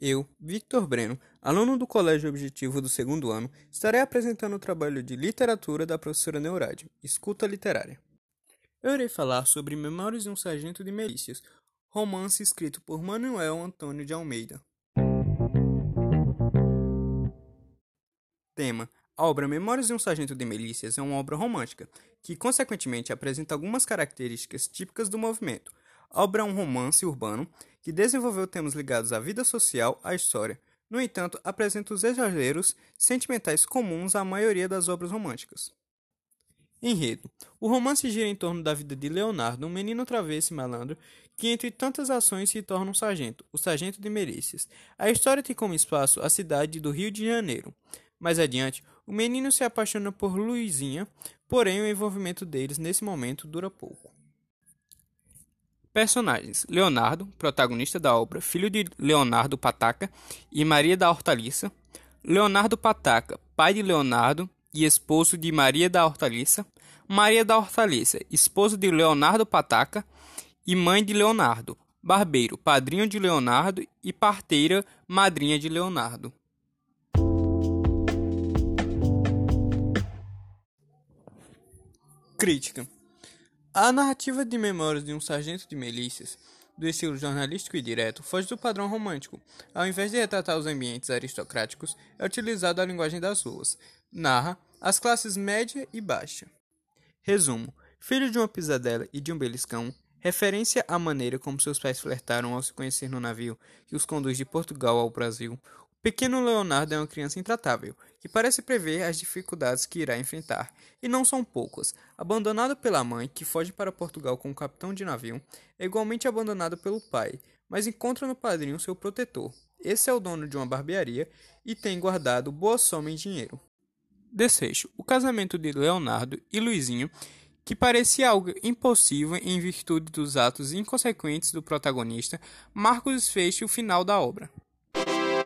Eu, Victor Breno, aluno do Colégio Objetivo do segundo ano, estarei apresentando o trabalho de literatura da professora Neurade, Escuta Literária. Eu irei falar sobre Memórias de um Sargento de Milícias, romance escrito por Manuel Antônio de Almeida. Tema: A obra Memórias de um Sargento de Milícias é uma obra romântica, que consequentemente apresenta algumas características típicas do movimento. Obra é um romance urbano que desenvolveu temas ligados à vida social, à história. No entanto, apresenta os exageros sentimentais comuns à maioria das obras românticas. Enredo: O romance gira em torno da vida de Leonardo, um menino travesso e malandro, que entre tantas ações se torna um sargento, o sargento de Merícias. A história tem como espaço a cidade do Rio de Janeiro. Mais adiante, o menino se apaixona por Luizinha, porém o envolvimento deles nesse momento dura pouco. Personagens: Leonardo, protagonista da obra, filho de Leonardo Pataca e Maria da Hortaliça. Leonardo Pataca, pai de Leonardo e esposo de Maria da Hortaliça. Maria da Hortaliça, esposa de Leonardo Pataca e mãe de Leonardo. Barbeiro, padrinho de Leonardo e parteira, madrinha de Leonardo. Crítica a narrativa de Memórias de um Sargento de Milícias, do estilo jornalístico e direto, foge do padrão romântico. Ao invés de retratar os ambientes aristocráticos, é utilizada a linguagem das ruas. Narra as classes média e baixa. Resumo: Filho de uma pisadela e de um beliscão, referência à maneira como seus pais flertaram ao se conhecer no navio que os conduz de Portugal ao Brasil, Pequeno Leonardo é uma criança intratável, que parece prever as dificuldades que irá enfrentar, e não são poucas. Abandonado pela mãe, que foge para Portugal com o capitão de navio, é igualmente abandonado pelo pai, mas encontra no padrinho seu protetor. Esse é o dono de uma barbearia e tem guardado boa soma em dinheiro. Desfecho: o casamento de Leonardo e Luizinho, que parecia algo impossível em virtude dos atos inconsequentes do protagonista, marca o desfecho final da obra.